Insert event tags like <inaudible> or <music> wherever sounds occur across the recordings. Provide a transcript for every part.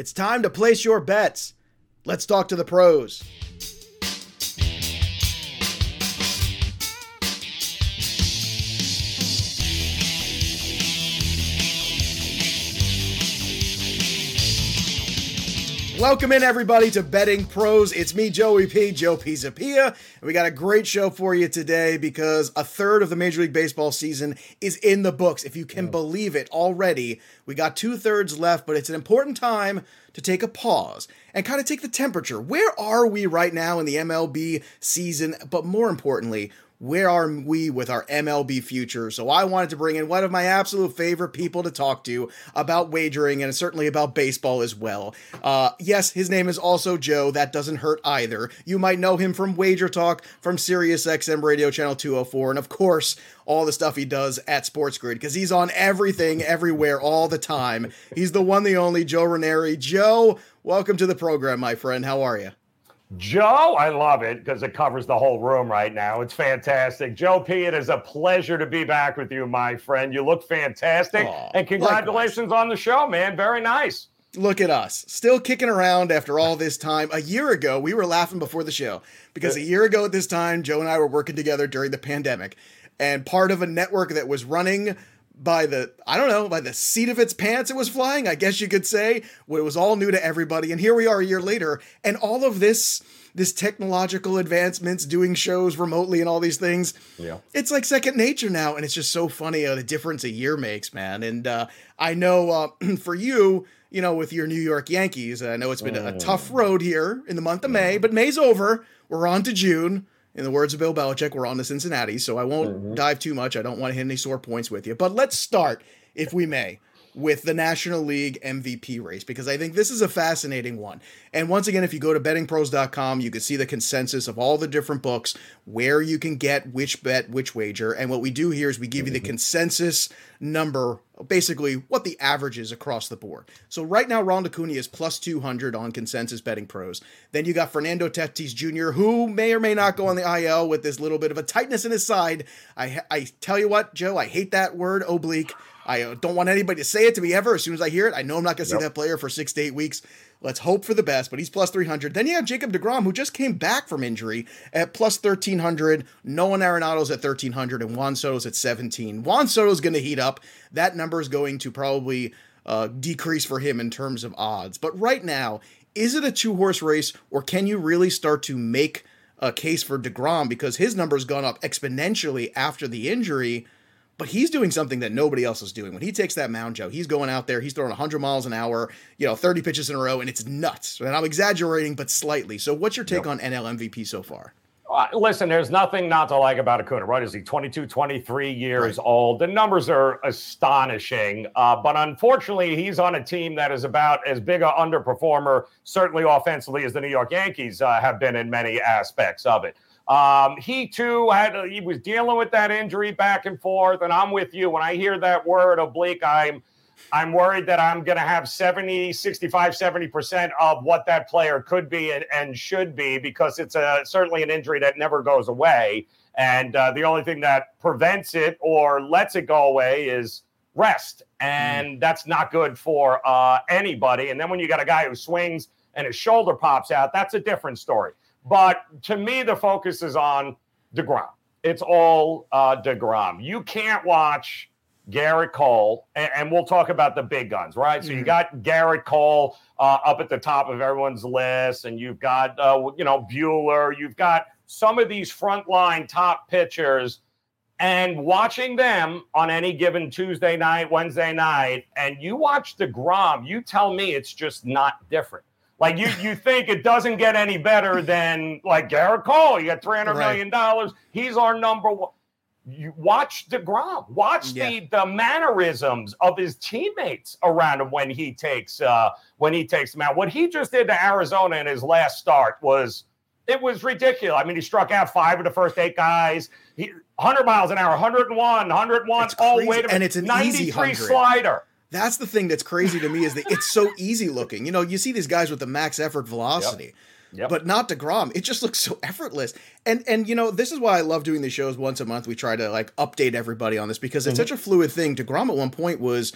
It's time to place your bets. Let's talk to the pros. Welcome in, everybody, to Betting Pros. It's me, Joey P, Joe Pisapia, and we got a great show for you today because a third of the Major League Baseball season is in the books. If you can believe it already, we got two thirds left, but it's an important time to take a pause and kind of take the temperature. Where are we right now in the MLB season? But more importantly, where are we with our MLB future? So I wanted to bring in one of my absolute favorite people to talk to about wagering and certainly about baseball as well. Uh, yes, his name is also Joe. That doesn't hurt either. You might know him from Wager Talk, from Sirius XM Radio Channel 204, and of course, all the stuff he does at Sports Grid because he's on everything, everywhere, all the time. He's the one, the only Joe Ranieri. Joe, welcome to the program, my friend. How are you? Joe, I love it because it covers the whole room right now. It's fantastic. Joe P, it is a pleasure to be back with you, my friend. You look fantastic. Aw, and congratulations on the show, man. Very nice. Look at us, still kicking around after all this time. A year ago, we were laughing before the show because a uh, year ago at this time, Joe and I were working together during the pandemic, and part of a network that was running by the I don't know by the seat of its pants it was flying I guess you could say it was all new to everybody. And here we are a year later and all of this this technological advancements doing shows remotely and all these things Yeah. it's like second nature now and it's just so funny uh, the difference a year makes man. And uh, I know uh, <clears throat> for you you know with your New York Yankees I know it's been a tough road here in the month of May but May's over. We're on to June in the words of Bill Belichick, we're on to Cincinnati, so I won't mm-hmm. dive too much. I don't want to hit any sore points with you. But let's start, if we may, with the National League MVP race, because I think this is a fascinating one. And once again, if you go to bettingpros.com, you can see the consensus of all the different books, where you can get which bet, which wager. And what we do here is we give you the mm-hmm. consensus number, basically what the average is across the board. So right now, Ron Acuna is plus 200 on consensus betting pros. Then you got Fernando Tatis Jr., who may or may not go on the IL with this little bit of a tightness in his side. I, I tell you what, Joe, I hate that word, oblique. I uh, don't want anybody to say it to me ever. As soon as I hear it, I know I'm not going to see Yep. that player for six to eight weeks. Let's hope for the best, but he's plus 300. Then you have Jacob DeGrom, who just came back from injury at plus 1300. Nolan Arenado's at 1300, and Juan Soto's at 17. Juan Soto's going to heat up. That number is going to probably uh, decrease for him in terms of odds. But right now, is it a two horse race, or can you really start to make a case for DeGrom because his number's gone up exponentially after the injury? But he's doing something that nobody else is doing. When he takes that mound, Joe, he's going out there, he's throwing 100 miles an hour, you know, 30 pitches in a row, and it's nuts. And I'm exaggerating, but slightly. So, what's your take on NL MVP so far? Uh, listen, there's nothing not to like about Acuna, right? Is he 22, 23 years old? The numbers are astonishing. Uh, but unfortunately, he's on a team that is about as big a underperformer, certainly offensively, as the New York Yankees uh, have been in many aspects of it. Um, he too had he was dealing with that injury back and forth, and I'm with you. When I hear that word oblique, I'm I'm worried that I'm going to have 70, 65, 70% of what that player could be and, and should be because it's a, certainly an injury that never goes away. And uh, the only thing that prevents it or lets it go away is rest. And that's not good for uh, anybody. And then when you got a guy who swings and his shoulder pops out, that's a different story. But to me, the focus is on DeGrom. It's all uh, DeGrom. You can't watch Gerrit Cole, and, and we'll talk about the big guns, right? So you Mhm. got Gerrit Cole uh, up at the top of everyone's list, and you've got uh, you know Buehler, you've got some of these frontline top pitchers, and watching them on any given Tuesday night, Wednesday night, and you watch Degrom, you tell me it's just not different. Like you, you think it doesn't get any better than like Gerrit Cole. You got three hundred Right. million dollars. He's our number one you watch DeGrom, watch the the mannerisms of his teammates around him when he takes uh when he takes them out. What he just did to Arizona in his last start was it was ridiculous. I mean, he struck out five of the first eight guys. He 100 miles an hour, 101, 101. It's Oh, wait a minute. and it's an easy 93 slider. That's the thing that's crazy to me is that it's so easy looking. You know, you see these guys with the max effort velocity. Yep. But not DeGrom. It just looks so effortless. And and you know, this is why I love doing these shows once a month. We try to like update everybody on this because it's Mm-hmm. such a fluid thing. DeGrom at one point was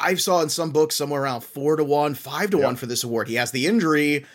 I saw in some books somewhere around four to one, five to one for this award. He has the injury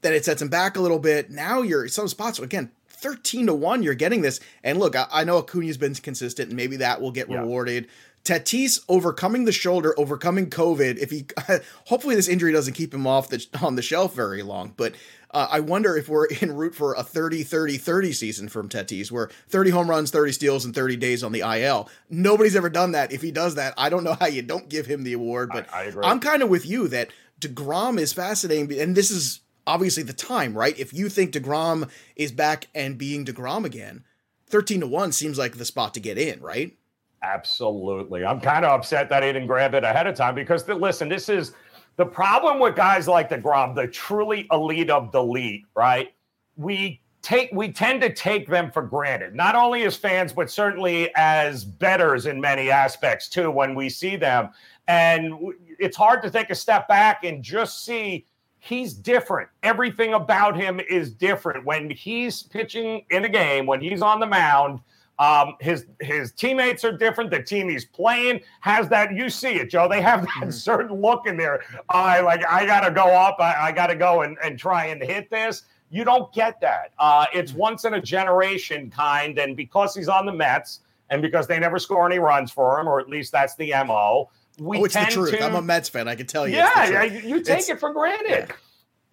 that it sets him back a little bit. Now you're some spots again. 13 to 1, you're getting this. And look, I, I know Acuna's been consistent, and maybe that will get yeah. rewarded. Tatis overcoming the shoulder, overcoming COVID. If he, <laughs> hopefully, this injury doesn't keep him off the on the shelf very long. But uh, I wonder if we're in route for a 30 30 30 season from Tatis, where 30 home runs, 30 steals, and 30 days on the IL. Nobody's ever done that. If he does that, I don't know how you don't give him the award. But I, I am kind of with you that DeGrom is fascinating. And this is obviously the time, right? If you think DeGrom is back and being DeGrom again, 13 to 1 seems like the spot to get in, right? Absolutely. I'm kind of upset that he didn't grab it ahead of time because, the, listen, this is the problem with guys like DeGrom, the truly elite of the elite, right? We take we tend to take them for granted, not only as fans, but certainly as bettors in many aspects too, when we see them. And it's hard to take a step back and just see he's different. Everything about him is different. When he's pitching in a game, when he's on the mound, um, his his teammates are different. The team he's playing has that. You see it, Joe. They have that mm-hmm. certain look in there. I like. I got to go up. I, I got to go and, and try and hit this. You don't get that. Uh, it's mm-hmm. once in a generation kind, and because he's on the Mets, and because they never score any runs for him, or at least that's the mo. We oh, it's the truth. To, I'm a Mets fan. I can tell you. Yeah, yeah. You take it's, it for granted.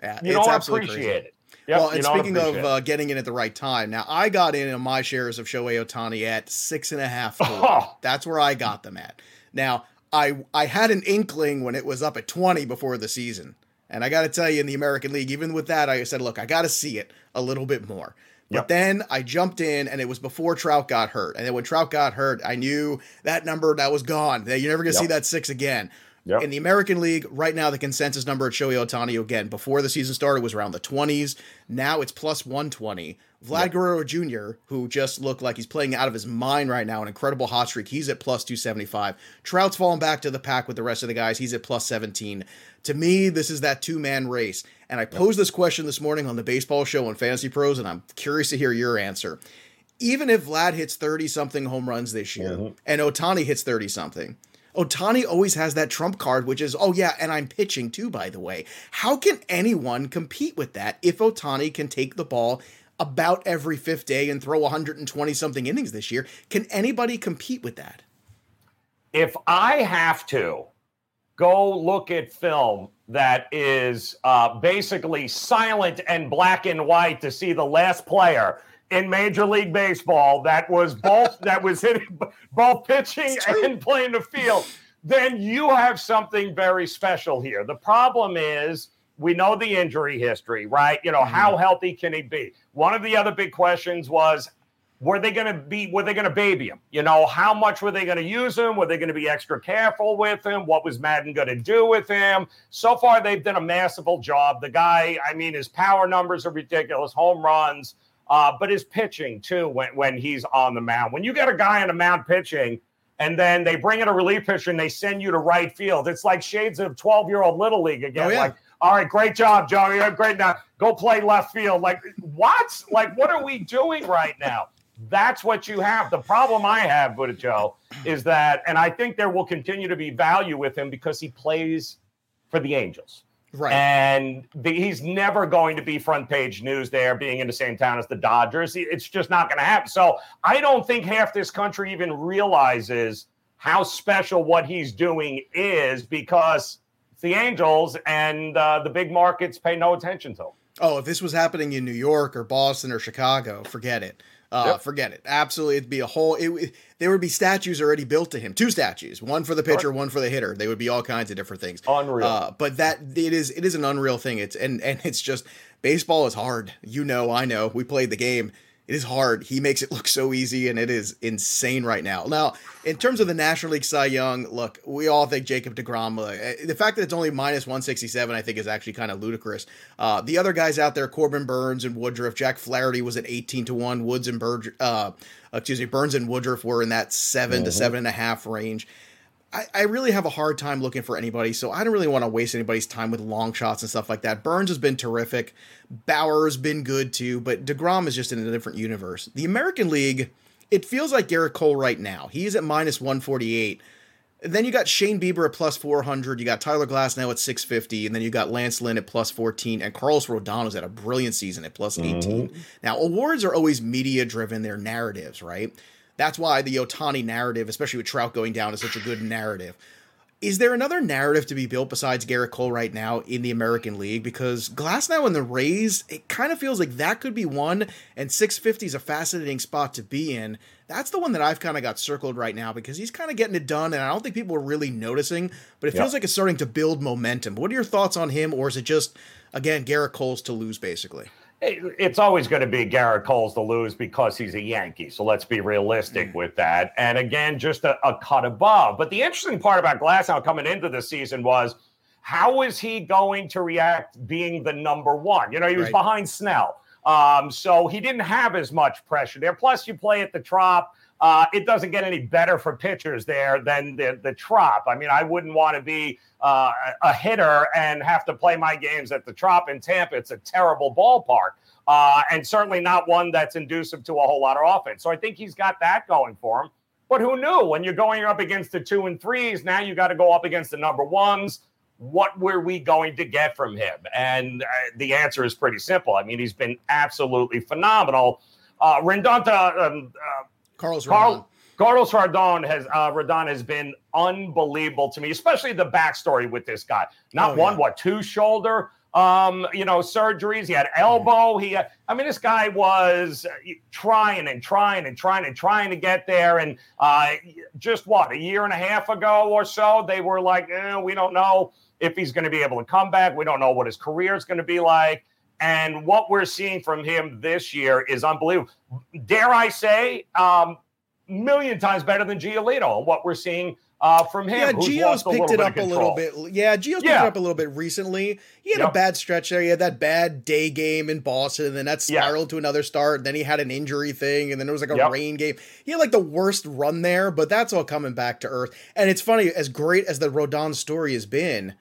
Yeah, yeah you don't appreciate crazy. it. Yep, well, and speaking of uh, getting in at the right time, now I got in on my shares of Shohei Ohtani at six and a half. <laughs> Oh. That's where I got them at. Now I I had an inkling when it was up at twenty before the season, and I got to tell you, in the American League, even with that, I said, look, I got to see it a little bit more. But yep. then I jumped in, and it was before Trout got hurt. And then when Trout got hurt, I knew that number that was gone. You're never gonna yep. see that six again. Yep. In the American League, right now, the consensus number at Shohei Ohtani, again, before the season started, was around the 20s. Now it's plus 120. Vlad yep. Guerrero Jr., who just looked like he's playing out of his mind right now, an incredible hot streak, he's at plus 275. Trout's fallen back to the pack with the rest of the guys. He's at plus 17. To me, this is that two man race. And I posed this question this morning on the baseball show on Fantasy Pros, and I'm curious to hear your answer. Even if Vlad hits 30 something home runs this year mm-hmm. and Ohtani hits 30 something, Ohtani always has that trump card, which is, oh, yeah, and I'm pitching too, by the way. How can anyone compete with that if Ohtani can take the ball about every fifth day and throw 120 something innings this year? Can anybody compete with that? If I have to go look at film that is uh, basically silent and black and white to see the last player in Major League Baseball that was both <laughs> that was hitting both pitching and playing the field, then you have something very special here. The problem is we know the injury history, right? You know, mm-hmm. how healthy can he be? One of the other big questions was were they going to be were they going to baby him you know how much were they going to use him were they going to be extra careful with him what was Maddon going to do with him so far they've done a masterful job the guy i mean his power numbers are ridiculous home runs uh, but his pitching too when, when he's on the mound. When you get a guy on the mound pitching and then they bring in a relief pitcher and they send you to right field, it's like shades of 12 year old little league again. Oh, yeah. Like, all right, great job, Joe. You're great now. Go play left field. Like, what? Like, what are we doing right now? That's what you have. The problem I have Joe, is that, and I think there will continue to be value with him because he plays for the Angels. Right. And the, he's never going to be front page news there being in the same town as the Dodgers. It's just not going to happen. So I don't think half this country even realizes how special what he's doing is because the Angels and uh, the big markets pay no attention to him. Oh, if this was happening in New York or Boston or Chicago, forget it. Uh, yep. Forget it. Absolutely, it'd be a whole. It, it, there would be statues already built to him. Two statues, one for the pitcher, one for the hitter. They would be all kinds of different things. Unreal. Uh, but that it is. It is an unreal thing. It's and and it's just baseball is hard. You know, I know. We played the game. It is hard. He makes it look so easy, and it is insane right now. Now, in terms of the National League Cy Young, look, we all think Jacob DeGrom. Uh, the fact that it's only minus 167, I think, is actually kind of ludicrous. Uh, the other guys out there, Corbin Burnes and Woodruff, Jack Flaherty was at 18 to 1, Woods and Burge, uh, excuse me, Burnes and Woodruff were in that 7 mm-hmm. to seven and a half range. I, I really have a hard time looking for anybody, so I don't really want to waste anybody's time with long shots and stuff like that. Burnes has been terrific. Bauer's been good too, but DeGrom is just in a different universe. The American League, it feels like Gerrit Cole right now. He's at minus 148. Then you got Shane Bieber at plus 400. You got Tyler Glasnow at 650. And then you got Lance Lynn at plus 14. And Carlos Rodon has had a brilliant season at plus 18. Mm-hmm. Now, awards are always media driven, they're narratives, right? That's why the Ohtani narrative, especially with Trout going down, is such a good narrative. Is there another narrative to be built besides Gerrit Cole right now in the American League? Because Glasnow and the Rays, it kind of feels like that could be one, and 650 is a fascinating spot to be in. That's the one that I've kind of got circled right now because he's kind of getting it done, and I don't think people are really noticing, but it feels yep. like it's starting to build momentum. What are your thoughts on him, or is it just, again, Gerrit Cole's to lose, basically? It's always going to be Gerrit Cole's to lose because he's a Yankee. So let's be realistic mm. with that. And again, just a, a, cut above. But the interesting part about Glasnow coming into the season was how is he going to react being the number one? You know, he was right. behind Snell. Um, so he didn't have as much pressure there. Plus, you play at the Trop. Uh, it doesn't get any better for pitchers there than the, the Trop. I mean, I wouldn't want to be uh, a hitter and have to play my games at the Trop in Tampa. It's a terrible ballpark. Uh, and certainly not one that's inducive to a whole lot of offense. So I think he's got that going for him. But who knew? When you're going up against the two and threes, now you got to go up against the number ones. What were we going to get from him? And uh, the answer is pretty simple. I mean, he's been absolutely phenomenal. Uh, Rendonta, um, uh, Carlos Carl, Carlos Rodon has uh, Rodon has been unbelievable to me, especially the backstory with this guy. Not oh, one, yeah. what two shoulder, um, you know, surgeries. He had elbow. He, had, I mean, this guy was trying and trying and trying and trying to get there. And uh, just what a year and a half ago or so, they were like, eh, we don't know if he's going to be able to come back. We don't know what his career is going to be like. And what we're seeing from him this year is unbelievable. Dare I say, um, million times better than Giolito. What we're seeing uh, from him. Yeah, Gio's picked it up a little bit. Yeah, Gio's yeah. picked it up a little bit recently. He had yep. a bad stretch there. He had that bad day game in Boston, and then that spiraled yeah. to another start. Then he had an injury thing, and then it was like a yep. rain game. He had like the worst run there, but that's all coming back to earth. And it's funny, as great as the Rodon story has been,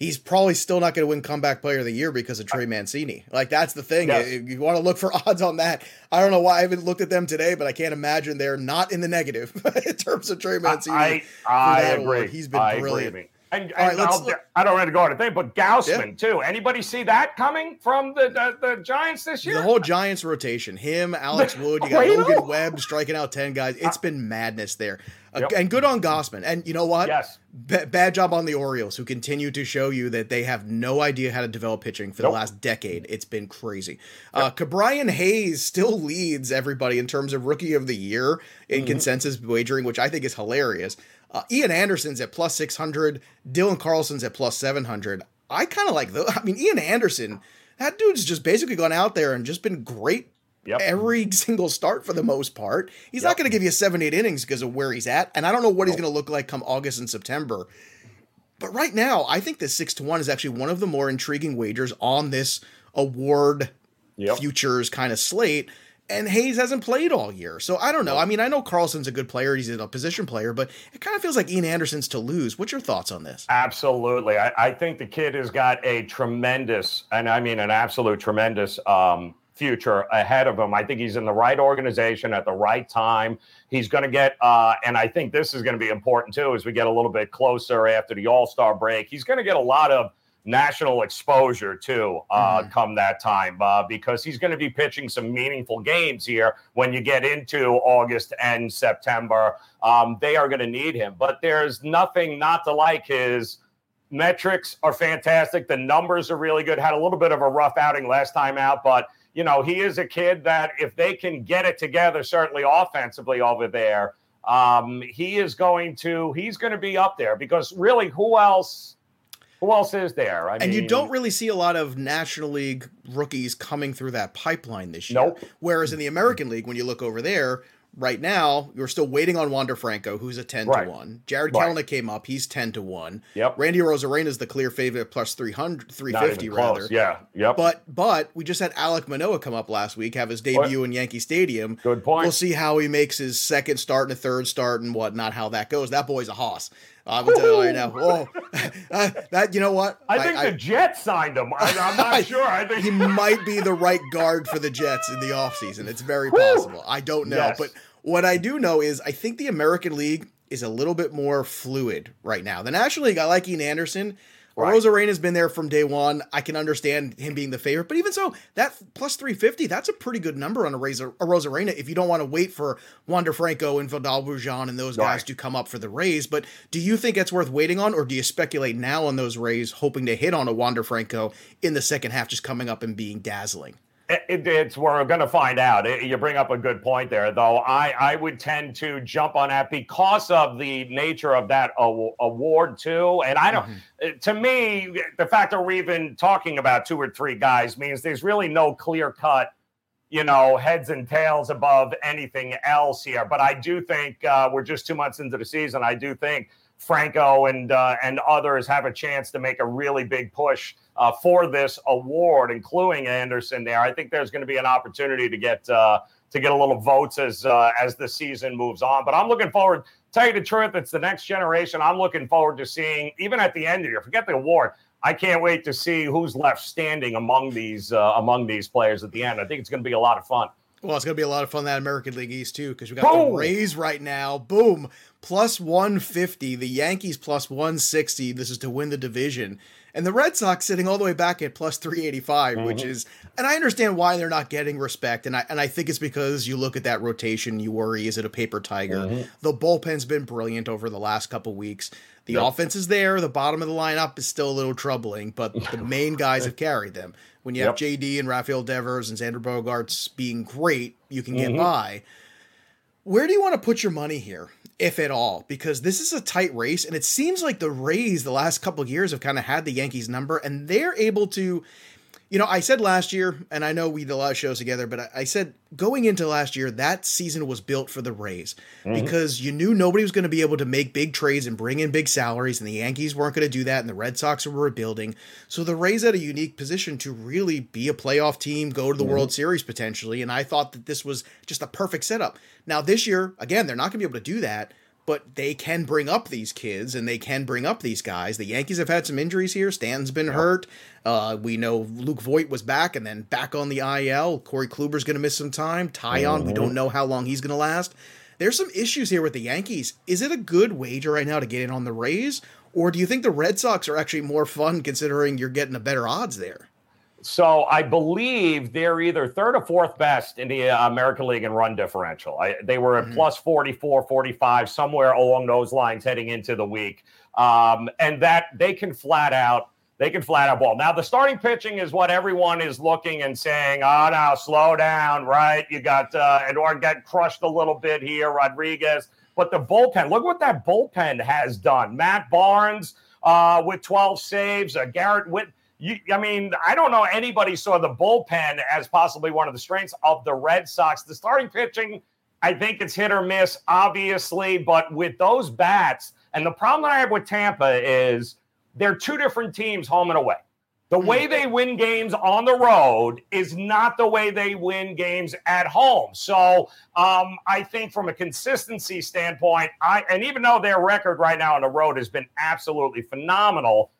he's probably still not going to win comeback player of the year because of Trey Mancini. Like that's the thing. Yes. If you want to look for <laughs> odds on that, I don't know why I haven't looked at them today, but I can't imagine they're not in the negative <laughs> in terms of Trey Mancini. I, I, I agree. He's been I brilliant. Agree. And, and right, I don't want to go on a thing, but Gausman yeah. too. Anybody see that coming from the, the, the Giants this year? The whole Giants rotation. Him, Alex Wood, you <laughs> got Logan Webb striking out ten guys. It's been madness there. Uh, yep. And good on Gausman. And you know what? Yes. B- bad job on the Orioles, who continue to show you that they have no idea how to develop pitching for nope. the last decade. It's been crazy. Yep. Uh, Ke'Bryan Hayes still leads everybody in terms of rookie of the year in mm-hmm. consensus wagering, which I think is hilarious. Uh, Ian Anderson's at plus 600. Dylan Carlson's at plus 700. I kind of like the. <laughs> I mean, Ian Anderson, that dude's just basically gone out there and just been great Yep. Every <laughs> single start for the most part. He's yep. not going to give you seven, eight innings because of where he's at. And I don't know what he's going to look like come August and September. But right now, I think the six to one is actually one of the more intriguing wagers on this award yep. futures kind of slate. And Hayes hasn't played all year. So I don't know. I mean, I know Carlson's a good player. He's a position player, but it kind of feels like Ian Anderson's to lose. What's your thoughts on this? Absolutely. I, I think the kid has got a tremendous, and I mean an absolute tremendous um, future ahead of him. I think he's in the right organization at the right time. He's going to get, uh, and I think this is going to be important too as we get a little bit closer after the All Star break. He's going to get a lot of national exposure too uh, mm-hmm. come that time uh, because he's going to be pitching some meaningful games here when you get into August and September. Um, they are going to need him, but there's nothing not to like his metrics are fantastic. The numbers are really good. Had a little bit of a rough outing last time out, but you know, he is a kid that if they can get it together, certainly offensively over there, um, he is going to he's going to be up there because really, who else? Who else is there? I and mean, you don't really see a lot of National League rookies coming through that pipeline this year. Nope. Whereas in the American League, when you look over there, right now, you're still waiting on Wander Franco, who's a 10 right. to 1. Jarred right. Kelenic came up, he's 10 to 1. Yep. Randy Arozarena is the clear favorite plus 300 350 rather. Yeah. Yep. But but we just had Alek Manoah come up last week, have his debut what? in Yankee Stadium. Good point. We'll see how he makes his second start and a third start and whatnot, how that goes. That boy's a hoss. I will tell you right now. Oh, <laughs> uh, that you know what? I think I, the Jets signed him. I, am not <laughs> sure. I think he might be the right guard for the Jets in the offseason. It's very possible. I don't know, yes. but what I do know is I think the American League is a little bit more fluid right now. The National League, I like Ian Anderson. Right. Arozarena has been there from day one. I can understand him being the favorite, but even so, that plus 350, that's a pretty good number on a, Razor, a Rosarena if you don't want to wait for Wander Franco and Vidal Brujan and those guys Right. to come up for the Rays. But do you think it's worth waiting on, or do you speculate now on those Rays, hoping to hit on a Wander Franco in the second half, just coming up and being dazzling? It, it- it's we're going to find out. It- you bring up a good point there, though. I I would tend to jump on that because of the nature of that aw- award too. And I don't. uh, To me, the fact that we're even talking about two or three guys means there's really no clear cut. You know, heads and tails above anything else here. But I do think uh, we're just two months into the season. I do think Franco and uh, and others have a chance to make a really big push uh, for this award, including Anderson. There, I think there's going to be an opportunity to get uh, to get a little votes as uh, as the season moves on. But I'm looking forward. Tell you the truth, it's the next generation. I'm looking forward to seeing, even at the end of the year. Forget the award. I can't wait to see who's left standing among these uh, among these players at the end. I think it's going to be a lot of fun. Well, it's going to be a lot of fun that American League East too, because we got Boom! the Rays right now. Boom, plus one fifty. The Yankees plus one sixty. This is to win the division, and the Red Sox sitting all the way back at plus three eighty which mm-hmm. is. And I understand why they're not getting respect, and I and I think it's because you look at that rotation, you worry: is it a paper tiger? Mm-hmm. The bullpen's been brilliant over the last couple weeks. The Yep. offense is there. The bottom of the lineup is still a little troubling, but the <laughs> main guys have carried them. When you have JD and Rafael Devers and Xander Bogaerts being great, you can get Mhm. by. Where do you want to put your money here, if at all? Because this is a tight race, and it seems like the Rays the last couple of years have kind of had the Yankees number, and they're able to. You know, I said last year, and I know we did a lot of shows together, but I, I said going into last year, that season was built for the Rays mm-hmm. because you knew nobody was going to be able to make big trades and bring in big salaries, and the Yankees weren't going to do that, and the Red Sox were rebuilding. So the Rays had a unique position to really be a playoff team, go to the mm-hmm. World Series potentially, and I thought that this was just a perfect setup. Now, this year, again, they're not going to be able to do that. But they can bring up these kids and they can bring up these guys. The Yankees have had some injuries here. Stan's been hurt. Uh, we know Luke Voit was back and then back on the IL. Corey Kluber's going to miss some time. Taillon, we don't know how long he's going to last. There's some issues here with the Yankees. Is it a good wager right now to get in on the Rays? Or do you think the Red Sox are actually more fun considering you're getting a better odds there? So I believe they're either third or fourth best in the uh, American League in run differential. I, they were at plus 44, 45, somewhere along those lines heading into the week. Um, and that they can flat out, they can flat out ball. Now, the starting pitching is what everyone is looking and saying, oh, now slow down, right? You got uh, Eduardo get crushed a little bit here, Rodriguez. But the bullpen, look what that bullpen has done. Matt Barnes uh, with 12 saves, uh, Garrett Whit. You, I mean, I don't know anybody saw the bullpen as possibly one of the strengths of the Red Sox. The starting pitching, I think it's hit or miss, obviously, but with those bats, and the problem that I have with Tampa is they're two different teams home and away. The way they win games on the road is not the way they win games at home. So um, I think from a consistency standpoint, I and even though their record right now on the road has been absolutely phenomenal,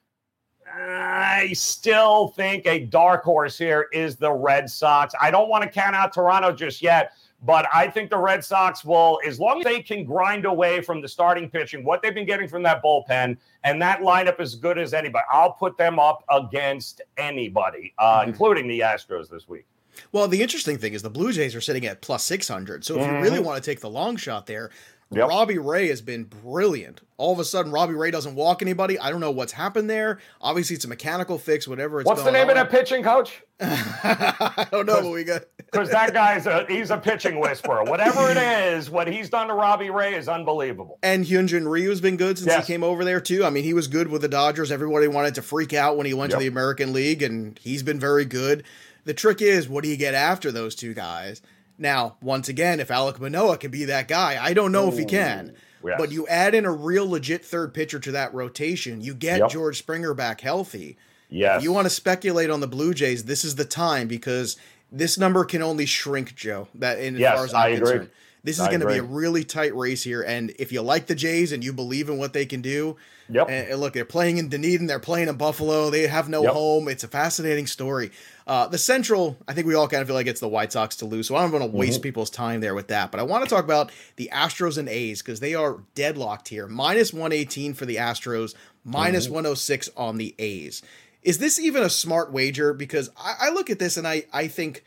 I still think a dark horse here is the Red Sox. I don't want to count out Toronto just yet, but I think the Red Sox will, as long as they can grind away from the starting pitching, what they've been getting from that bullpen, and that lineup is good as anybody. I'll put them up against anybody, uh, including the Astros this week. Well, the interesting thing is the Blue Jays are sitting at plus 600. So if you really want to take the long shot there, Yep. Robbie Ray has been brilliant. All of a sudden, Robbie Ray doesn't walk anybody. I don't know what's happened there. Obviously, it's a mechanical fix, whatever it's What's the name of on. that pitching coach? <laughs> I don't know, but we got. <laughs> Because that guy's a he's a pitching whisperer. Whatever it is, what he's done to Robbie Ray is unbelievable. And Hyunjin Ryu's been good since Yes. he came over there too. I mean, he was good with the Dodgers. Everybody wanted to freak out when he went Yep. to the American League, and he's been very good. The trick is, what do you get after those two guys? Now, once again, if Alek Manoah can be that guy, I don't know if he can. Yes. But you add in a real legit third pitcher to that rotation, you get Yep. George Springer back healthy. Yes. If you want to speculate on the Blue Jays, this is the time because this number can only shrink, Joe. That in as far as I'm I agree. This is going to be a really tight race here. And if you like the Jays and you believe in what they can do, Yep. And, look, they're playing in Dunedin, they're playing in Buffalo. They have no yep. home. It's a fascinating story. Uh, the Central, I think we all kind of feel like it's the White Sox to lose, so I don't want to waste mm-hmm. people's time there with that. But I want to talk about the Astros and A's because they are deadlocked here. Minus 118 for the Astros, minus mm-hmm. 106 on the A's. Is this even a smart wager? Because I, I look at this and I, I think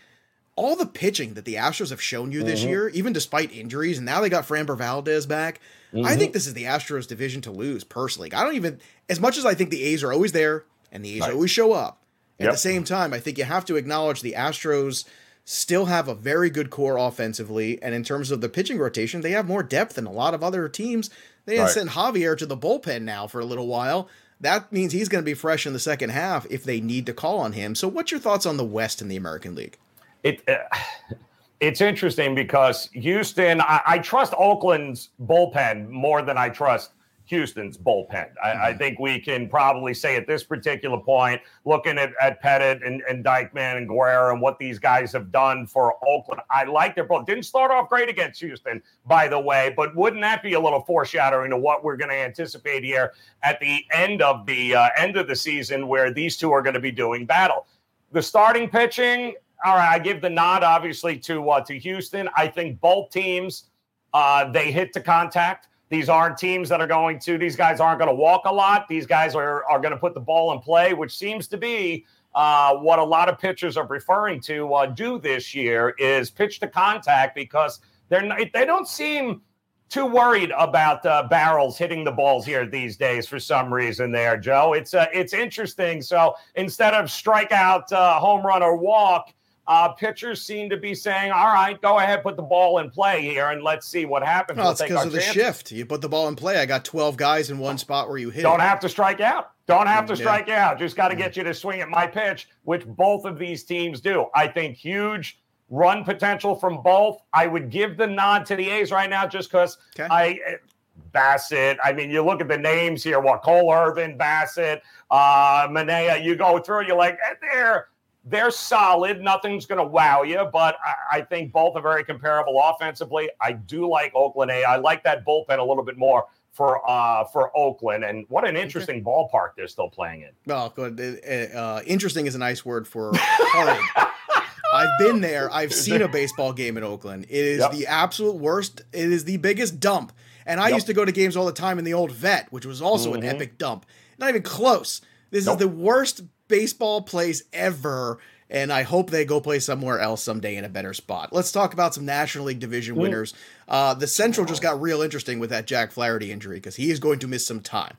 all the pitching that the Astros have shown you this mm-hmm. year, even despite injuries, and now they got Framber Valdez back – Mm-hmm. I think this is the Astros division to lose personally. I don't even as much as I think the A's are always there and the A's right. always show up. At yep. the same time, I think you have to acknowledge the Astros still have a very good core offensively, and in terms of the pitching rotation, they have more depth than a lot of other teams. They right. sent Javier to the bullpen now for a little while. That means he's going to be fresh in the second half if they need to call on him. So, what's your thoughts on the West in the American League? It. Uh, it's interesting because Houston, I, I, trust Oakland's bullpen more than I trust Houston's bullpen. I, mm-hmm. I, think we can probably say at this particular point, looking at, at Pettitte and, and Diekman and Guerra and what these guys have done for Oakland, I like their bull. Didn't start off great against Houston, by the way, but wouldn't that be a little foreshadowing to what we're going to anticipate here at the end of the uh, end of the season, where these two are going to be doing battle? The starting pitching, all right, I give the nod obviously to uh, to Houston. I think both teams uh, they hit to contact. These aren't teams that are going to. These guys aren't going to walk a lot. These guys are are going to put the ball in play, which seems to be uh, what a lot of pitchers are preferring to uh, do this year is pitch to contact because they're not, they don't seem too worried about uh, barrels hitting the balls here these days for some reason. There, Joe. It's uh, it's interesting. So instead of strikeout, uh, home run, or walk uh, pitchers seem to be saying, "All right, go ahead, put the ball in play here, and let's see what happens." Well, it's because of the chances. shift. You put the ball in play. I got twelve guys in one spot where you hit. Don't have to strike out. Don't have to strike out. Just got to get you to swing at my pitch, which both of these teams do. I think huge run potential from both. I would give the nod to the A's right now, just because okay. I. Bassitt. I mean, you look at the names here. What Cole Irvin, Bassitt, uh, Manaea. You go through. You're like, eh, they're they're solid. Nothing's going to wow you, but I, I, think both are very comparable offensively. I do like Oakland A. I like that bullpen a little bit more for uh for Oakland. And what an interesting ballpark they're still playing in. Well, good. Uh, uh interesting is a nice word for hard. <laughs> I've been there. I've seen a baseball game in Oakland. It is yep. the absolute worst. It is the biggest dump. And I yep. used to go to games all the time in the old vet, which was also mm-hmm. an epic dump. Not even close. This nope. is the worst baseball place ever. And I hope they go play somewhere else someday in a better spot. Let's talk about some National League division winners. Uh, the Central just got real interesting with that Jack Flaherty injury because he is going to miss some time.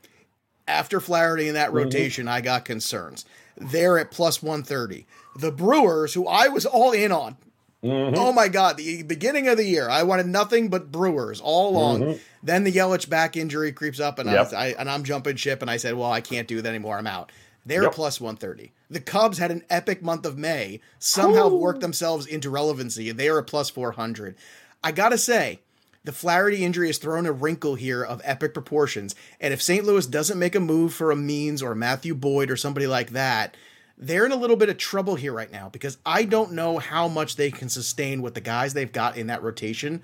After Flaherty in that mm-hmm. rotation, I got concerns. They're at plus 130. The Brewers, who I was all in on, Mm-hmm. Oh my God! The beginning of the year, I wanted nothing but Brewers all along. Mm-hmm. Then the Yelich back injury creeps up, and yep. I, I, and I'm jumping ship, and I said, "Well, I can't do that anymore. I'm out." They're yep. plus 130. The Cubs had an epic month of May, somehow Ooh. worked themselves into relevancy. They are a plus 400. I gotta say, the Flaherty injury has thrown a wrinkle here of epic proportions. And if St. Louis doesn't make a move for a Means or Matthew Boyd or somebody like that, they're in a little bit of trouble here right now because I don't know how much they can sustain with the guys they've got in that rotation.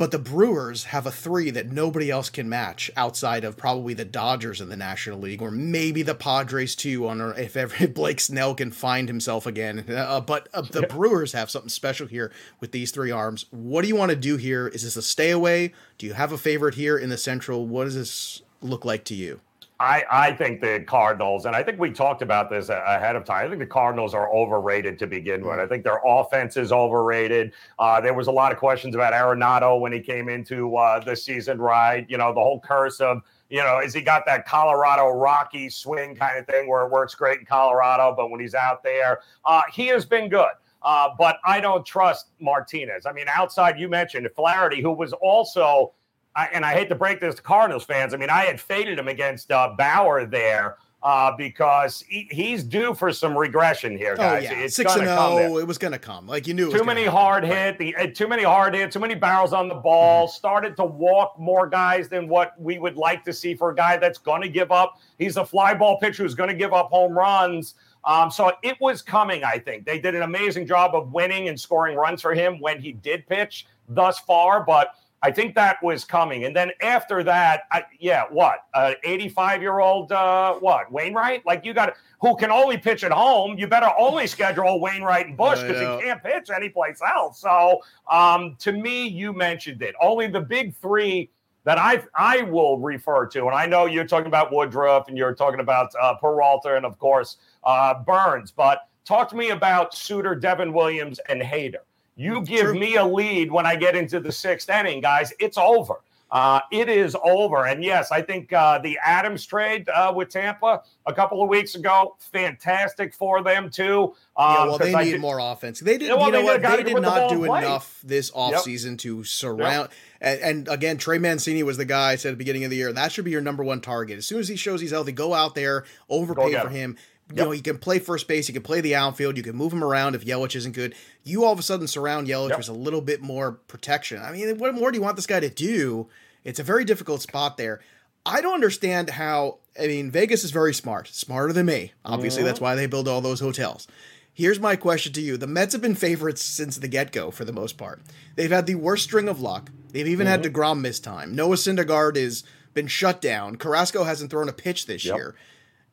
But the Brewers have a three that nobody else can match outside of probably the Dodgers in the National League, or maybe the Padres too. On if ever <laughs> Blake Snell can find himself again. Uh, but uh, the Brewers have something special here with these three arms. What do you want to do here? Is this a stay away? Do you have a favorite here in the Central? What does this look like to you? I, I think the Cardinals, and I think we talked about this ahead of time. I think the Cardinals are overrated to begin with. I think their offense is overrated. Uh, there was a lot of questions about Arenado when he came into uh, the season, right? You know, the whole curse of, you know, is he got that Colorado Rocky swing kind of thing where it works great in Colorado, but when he's out there, uh, he has been good. Uh, but I don't trust Martinez. I mean, outside you mentioned Flaherty, who was also I, and I hate to break this to Cardinals fans. I mean, I had faded him against uh, Bauer there uh, because he, he's due for some regression here, oh, guys. Oh, yeah. It's Six and zero. It was going to come. Like you knew. too many hard hit. The uh, too many hard hit. Too many barrels on the ball. Mm-hmm. Started to walk more guys than what we would like to see for a guy that's going to give up. He's a fly ball pitcher who's going to give up home runs. Um, so it was coming. I think they did an amazing job of winning and scoring runs for him when he did pitch thus far, but I think that was coming. And then after that, I, yeah, what? Uh, 85 year old, uh, what? Wainwright? Like you got who can only pitch at home. You better only schedule Wainwright and Busch because he can't pitch anyplace else. So um, to me, you mentioned it. Only the big three that I I will refer to, and I know you're talking about Woodruff and you're talking about uh, Peralta and of course uh, Burnes, but talk to me about Suter, Devin Williams, and Hader. You give True. me a lead when I get into the sixth inning, guys. It's over. Uh, it is over. And yes, I think uh, the Adams trade uh, with Tampa a couple of weeks ago, fantastic for them too. Um, yeah, well, they need more offense. They did. Well, you know what? They did not the do enough this offseason yep. to surround. Yep. And, and, again, Trey Mancini was the guy I said at the beginning of the year. That should be your number one target. As soon as he shows he's healthy, go out there, overpay for him. Yep. You know, he can play first base, he can play the outfield, you can move him around if Yelich isn't good. You all of a sudden surround Yelich yep. with a little bit more protection. I mean, what more do you want this guy to do? It's a very difficult spot there. I don't understand how. I mean, Vegas is very smart, smarter than me. Obviously, mm-hmm. that's why they build all those hotels. Here's my question to you: The Mets have been favorites since the get-go for the most part. They've had the worst string of luck. They've even mm-hmm. had Degrom miss time. Noah Syndergaard has been shut down. Carrasco hasn't thrown a pitch this yep. year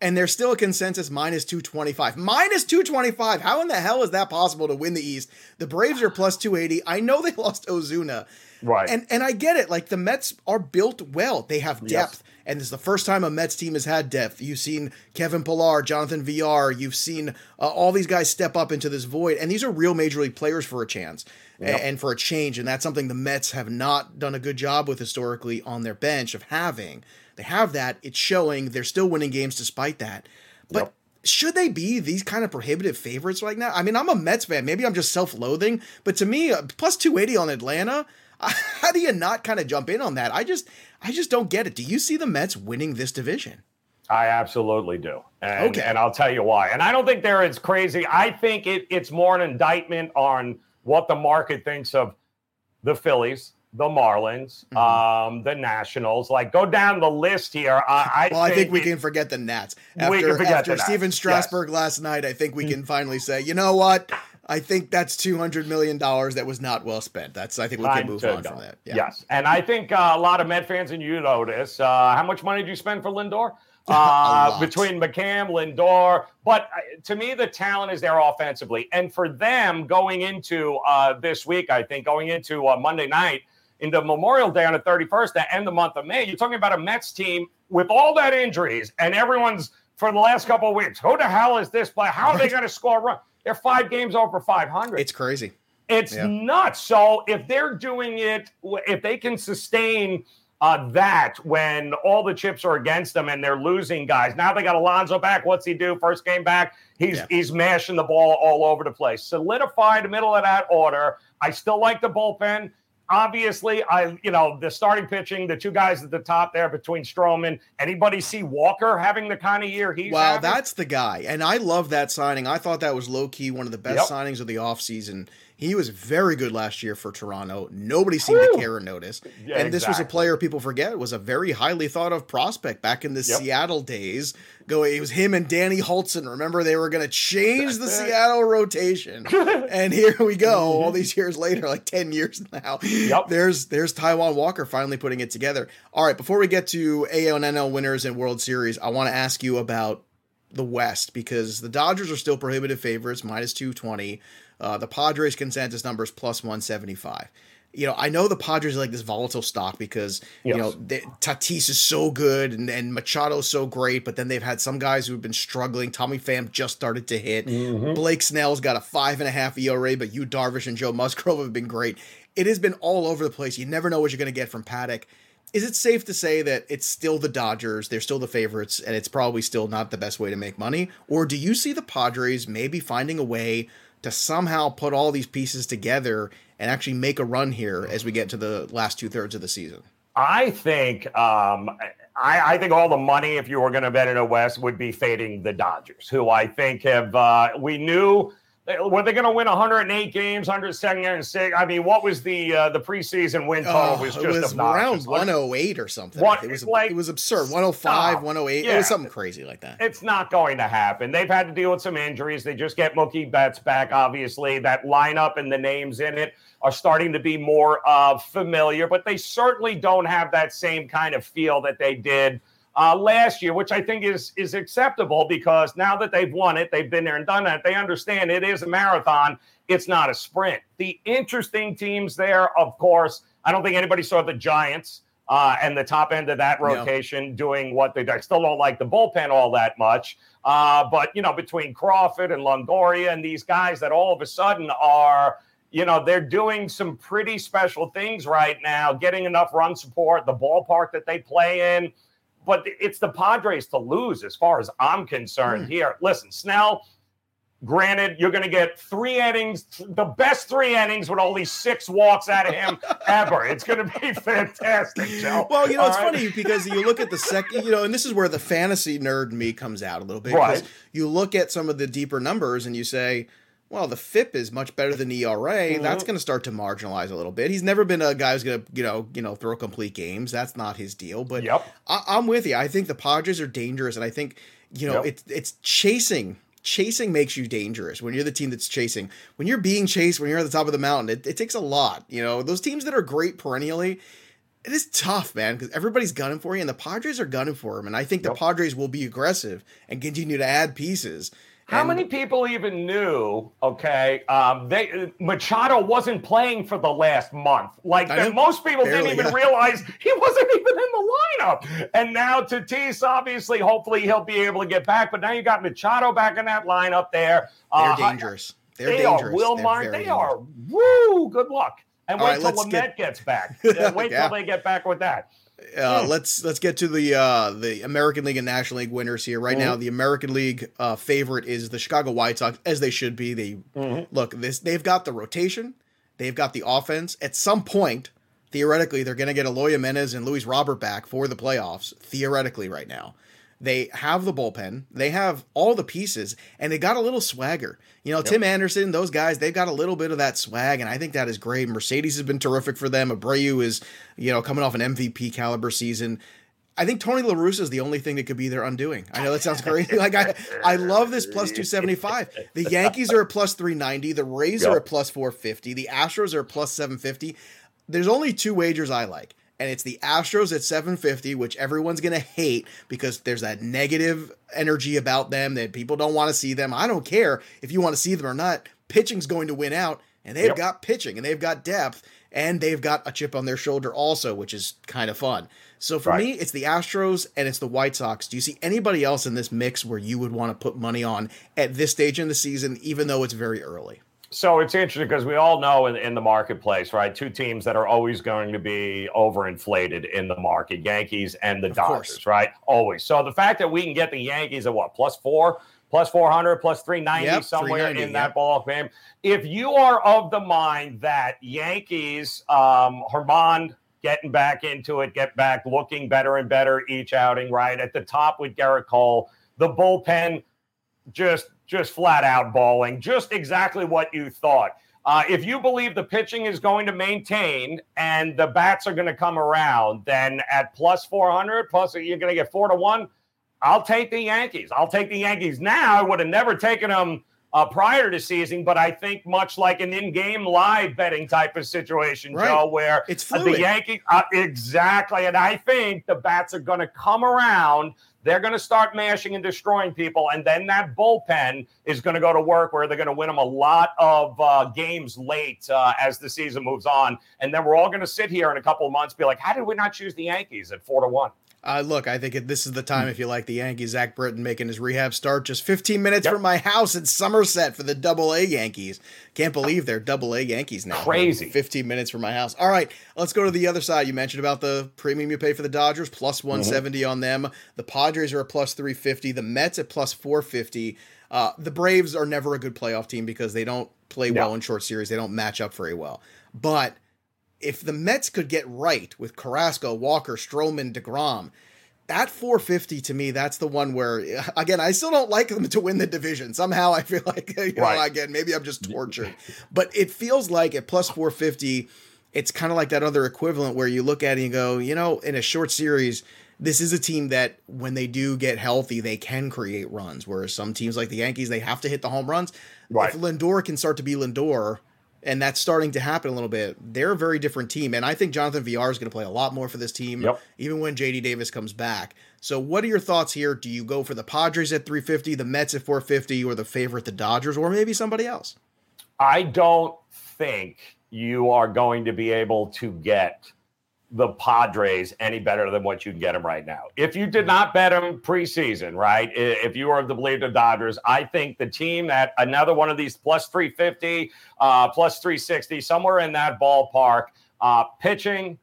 and there's still a consensus minus 225. Minus 225. How in the hell is that possible to win the East? The Braves are plus 280. I know they <laughs> lost Ozuna. Right. And and I get it. Like the Mets are built well. They have depth. Yes. And this is the first time a Mets team has had depth. You've seen Kevin Pillar, Jonathan Villar, You've seen uh, all these guys step up into this void. And these are real major league players for a chance yep. and for a change. And that's something the Mets have not done a good job with historically on their bench of having. They have that. It's showing. They're still winning games despite that. But yep. should they be these kind of prohibitive favorites right now? I mean, I'm a Mets fan. Maybe I'm just self-loathing, but to me, uh, plus 280 on Atlanta. <laughs> How do you not kind of jump in on that? I just, I just don't get it. Do you see the Mets winning this division? I absolutely do. And, okay. and I'll tell you why. And I don't think they're as crazy. I think it, it's more an indictment on what the market thinks of the Phillies, the Marlins, mm-hmm. um, the Nationals. Like, go down the list here. I, I well, think I think we it, can forget the Nats after after Stephen Strasburg yes. last night. I think we mm. can finally say, you know what? I think that's two hundred million dollars that was not well spent. That's I think we can move on go. from that. Yeah. Yes, and I think uh, a lot of Met fans, and you know this. Uh, how much money did you spend for Lindor? <laughs> Uh, between McCann, Lindor. But uh, to me, the talent is there offensively. And for them going into uh, this week, I think going into uh, Monday night, into Memorial Day on the 31st, to end the month of May. You're talking about a Mets team with all that injuries, and everyone's for the last couple of weeks. Who the hell is this play? How are they going to score run? They're five games over 500. It's crazy. It's yeah. nuts. So if they're doing it, if they can sustain uh, that when all the chips are against them and they're losing guys. Now they got Alonso back. What's he do? First game back, he's yeah. he's mashing the ball all over the place. Solidify the middle of that order. I still like the bullpen obviously, I you know the starting pitching, the two guys at the top there between Stroman. Anybody see Walker having the kind of year he's? Wow, having? that's the guy, and I love that signing. I thought that was low key one of the best yep. signings of the offseason. He was very good last year for Toronto. Nobody seemed Woo! to care or notice. Yeah, and this exactly. was a player people forget was a very highly thought of prospect back in the yep. Seattle days. Go, it was him and Danny Hultzen. Remember, they were going to change the Seattle rotation, <laughs> and here we go. All mm-hmm. these years later, like ten years now. Yep. There's there's Taijuan Walker finally putting it together. All right, before we get to AL and NL winners and World Series, I want to ask you about the West because the Dodgers are still prohibitive favorites, minus 220. Uh, the Padres consensus number is plus 175. You know, I know the Padres are like this volatile stock because, yes. you know, they, Tatis is so good and, and is so great, but then they've had some guys who have been struggling. Tommy Pham just started to hit. Mm-hmm. Blake Snell's got a five and a half ERA, but Yu Darvish and Joe Musgrove have been great. It has been all over the place. You never know what you're going to get from Paddock is it safe to say that it's still the Dodgers, they're still the favorites, and it's probably still not the best way to make money? Or do you see the Padres maybe finding a way to somehow put all these pieces together and actually make a run here as we get to the last two thirds of the season? I think um, I, I, think all the money, if you were going to bet in the West, would be fading the Dodgers, who I think have uh, we knew were they going to win 108 games, 176? I mean, what was the uh, the preseason win total? Oh, was just it was around 108 or something. What, it was like, it was absurd. 105, stop. 108. Yeah. It was something crazy like that. It's not going to happen. They've had to deal with some injuries. They just get Mookie Betts back. Obviously, that lineup and the names in it are starting to be more uh, familiar, but they certainly don't have that same kind of feel that they did uh, last year, which I think is is acceptable because now that they've won it, they've been there and done that. They understand it is a marathon; it's not a sprint. The interesting teams there, of course, I don't think anybody saw the Giants. Uh, and the top end of that rotation doing what they do. I still don't like the bullpen all that much. Uh, but, you know, between Crawford and Longoria and these guys that all of a sudden are, you know, they're doing some pretty special things right now, getting enough run support, the ballpark that they play in but it's the Padres to lose as far as I'm concerned mm. here. Listen, Snell, granted, you're going to get three innings, the best three innings with only six walks out of him <laughs> ever. It's going to be <laughs> fantastic, Joe. Well, you know, All it's right? funny because you look at the second, you know, and this is where the fantasy nerd me comes out a little bit. Right. You look at some of the deeper numbers and you say, well, the FIP is much better than ERA. Mm-hmm. That's going to start to marginalize a little bit. He's never been a guy who's going to, you know, you know, throw complete games. That's not his deal. But yep. I, am with you. I think the Padres are dangerous, and I think, you know, yep. it's it's chasing. Chasing makes you dangerous when you're the team that's chasing. When you're being chased, when you're at the top of the mountain, it, it takes a lot. You know, those teams that are great perennially, it is tough, man, because everybody's gunning for you, and the Padres are gunning for him. And I think yep. the Padres will be aggressive and continue to add pieces. How and, many people even knew? Okay, um, they Machado wasn't playing for the last month. Like most people barely, didn't even yeah. realize he wasn't <laughs> even in the lineup. And now Tatis, obviously, hopefully he'll be able to get back. But now you got Machado back in that lineup there. They're uh, dangerous. They're they dangerous. are Will Martin. They dangerous. are. Woo! Good luck. And wait right, till Lamet get... gets back. <laughs> wait yeah. till they get back with that. Uh, mm. Let's let's get to the uh, the American League and National League winners here. Right mm. now, the American League uh, favorite is the Chicago White Sox, as they should be. They mm-hmm. look this. They've got the rotation, they've got the offense. At some point, theoretically, they're going to get Eloy Jimenez and Luis Robert back for the playoffs. Theoretically, right now, they have the bullpen, they have all the pieces, and they got a little swagger. You know, yep. Tim Anderson, those guys, they've got a little bit of that swag, and I think that is great. Mercedes has been terrific for them. Abreu is, you know, coming off an MVP caliber season. I think Tony La Russa is the only thing that could be their undoing. I know that sounds crazy. <laughs> Like I, I love this plus two seventy five. The Yankees are at plus three ninety. The Rays yep. are at plus four fifty. The Astros are a plus seven fifty. There's only two wagers I like and it's the Astros at 750, which everyone's going to hate because there's that negative energy about them that people don't want to see them. I don't care if you want to see them or not. Pitching's going to win out, and they've yep. got pitching and they've got depth and they've got a chip on their shoulder also, which is kind of fun. So for right. me, it's the Astros and it's the White Sox. Do you see anybody else in this mix where you would want to put money on at this stage in the season, even though it's very early? So it's interesting because we all know in, in, the marketplace, right? Two teams that are always going to be overinflated in the market Yankees and the of Dodgers, course. right? Always. So the fact that we can get the Yankees at what, plus four, plus 400, plus 390, yep, somewhere 390, in yep. that ball game. If you are of the mind that Yankees, um, Germán getting back into it, get back looking better and better each outing, right? At the top with Gerrit Cole, the bullpen just just flat out balling, just exactly what you thought. Uh, if you believe the pitching is going to maintain and the bats are going to come around, then at plus 400, plus you're going to get four to one. I'll take the Yankees. I'll take the Yankees now. I would have never taken them uh, prior to season, but I think much like an in-game live betting type of situation, right. Joe, where it's fluid. the Yankees uh, exactly, and I think the bats are going to come around they're going to start mashing and destroying people, and then that bullpen is going to go to work where they're going to win them a lot of uh, games late uh, as the season moves on, and then we're all going to sit here in a couple of months be like, how did we not choose the Yankees at four to one? Uh, look, I think it, this is the time if you like the Yankees. Zach Britton making his rehab start just 15 minutes yep. from my house in Somerset for the Double A Yankees. Can't believe they're Double A Yankees now. Crazy. 15 minutes from my house. All right, let's go to the other side. You mentioned about the premium you pay for the Dodgers, plus 170 mm-hmm. on them. The Padres are a plus 350. The Mets at plus 450. Uh, the Braves are never a good playoff team because they don't play no. well in short series. They don't match up very well. But – if the Mets could get right with Carrasco, Walker, Stroman, DeGrom, that 450 to me, that's the one where <laughs> again I still don't like them to win the division. Somehow I feel <laughs> like you know right. again maybe I'm just tortured, but it feels like at plus 450, it's kind of like that other equivalent where you look at it and go, you know, in a short series. This is a team that, when they do get healthy, they can create runs. Whereas some teams like the Yankees, they have to hit the home runs. Right. If Lindor can start to be Lindor, and that's starting to happen a little bit. They're a very different team, and I think Jonathan Villar is going to play a lot more for this team, yep. even when JD Davis comes back. So, what are your thoughts here? Do you go for the Padres at 350, the Mets at 450, or the favorite, the Dodgers, or maybe somebody else? I don't think you are going to be able to get the Padres any better than what you can get them right now. If you did not bet them preseason, right? If you are of the belief the Dodgers, I think the team that another one of these plus 350, uh, plus 360, somewhere in that ballpark, uh, pitching,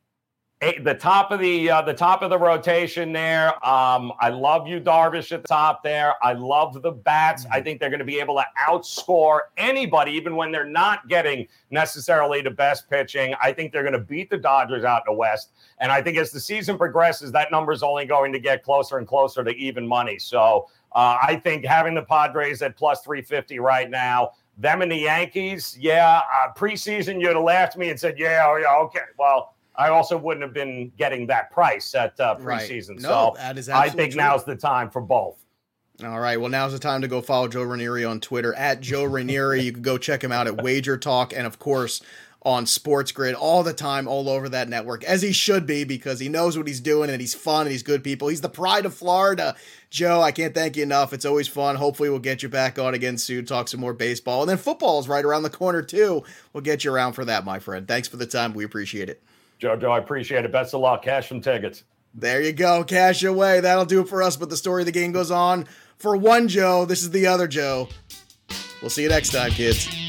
the top of the uh, the top of the rotation there. Um, I love Yu Darvish, at the top there. I love the bats. I mm-hmm. think they're going to be able to outscore anybody, even when they're not getting necessarily the best pitching. I think they're going to beat the Dodgers out in the West. And I think as the season progresses, that number is only going to get closer and closer to even money. So uh, I think having the Padres at plus 350 right now. Them and the Yankees, yeah. Uh, preseason, you'd have laughed at me and said, "Yeah, oh, yeah, okay." Well, I also wouldn't have been getting that price at uh, preseason. Right. No, so that is I think true. now's the time for both. All right. Well, now's the time to go follow Joe Ranieri on Twitter at Joe Ranieri. you can go check him out at Wager Talk and, of course, on Sports Grid all the time, all over that network, as he should be because he knows what he's doing and he's fun and he's good people. He's the pride of Florida. Joe, I can't thank you enough. It's always fun. Hopefully, we'll get you back on again soon, talk some more baseball. And then football is right around the corner, too. We'll get you around for that, my friend. Thanks for the time. We appreciate it. Jojo, I appreciate it. Best of luck. Cash some tickets. There you go. Cash away. That'll do it for us. But the story of the game goes on. For one Joe, this is the other Joe. We'll see you next time, kids.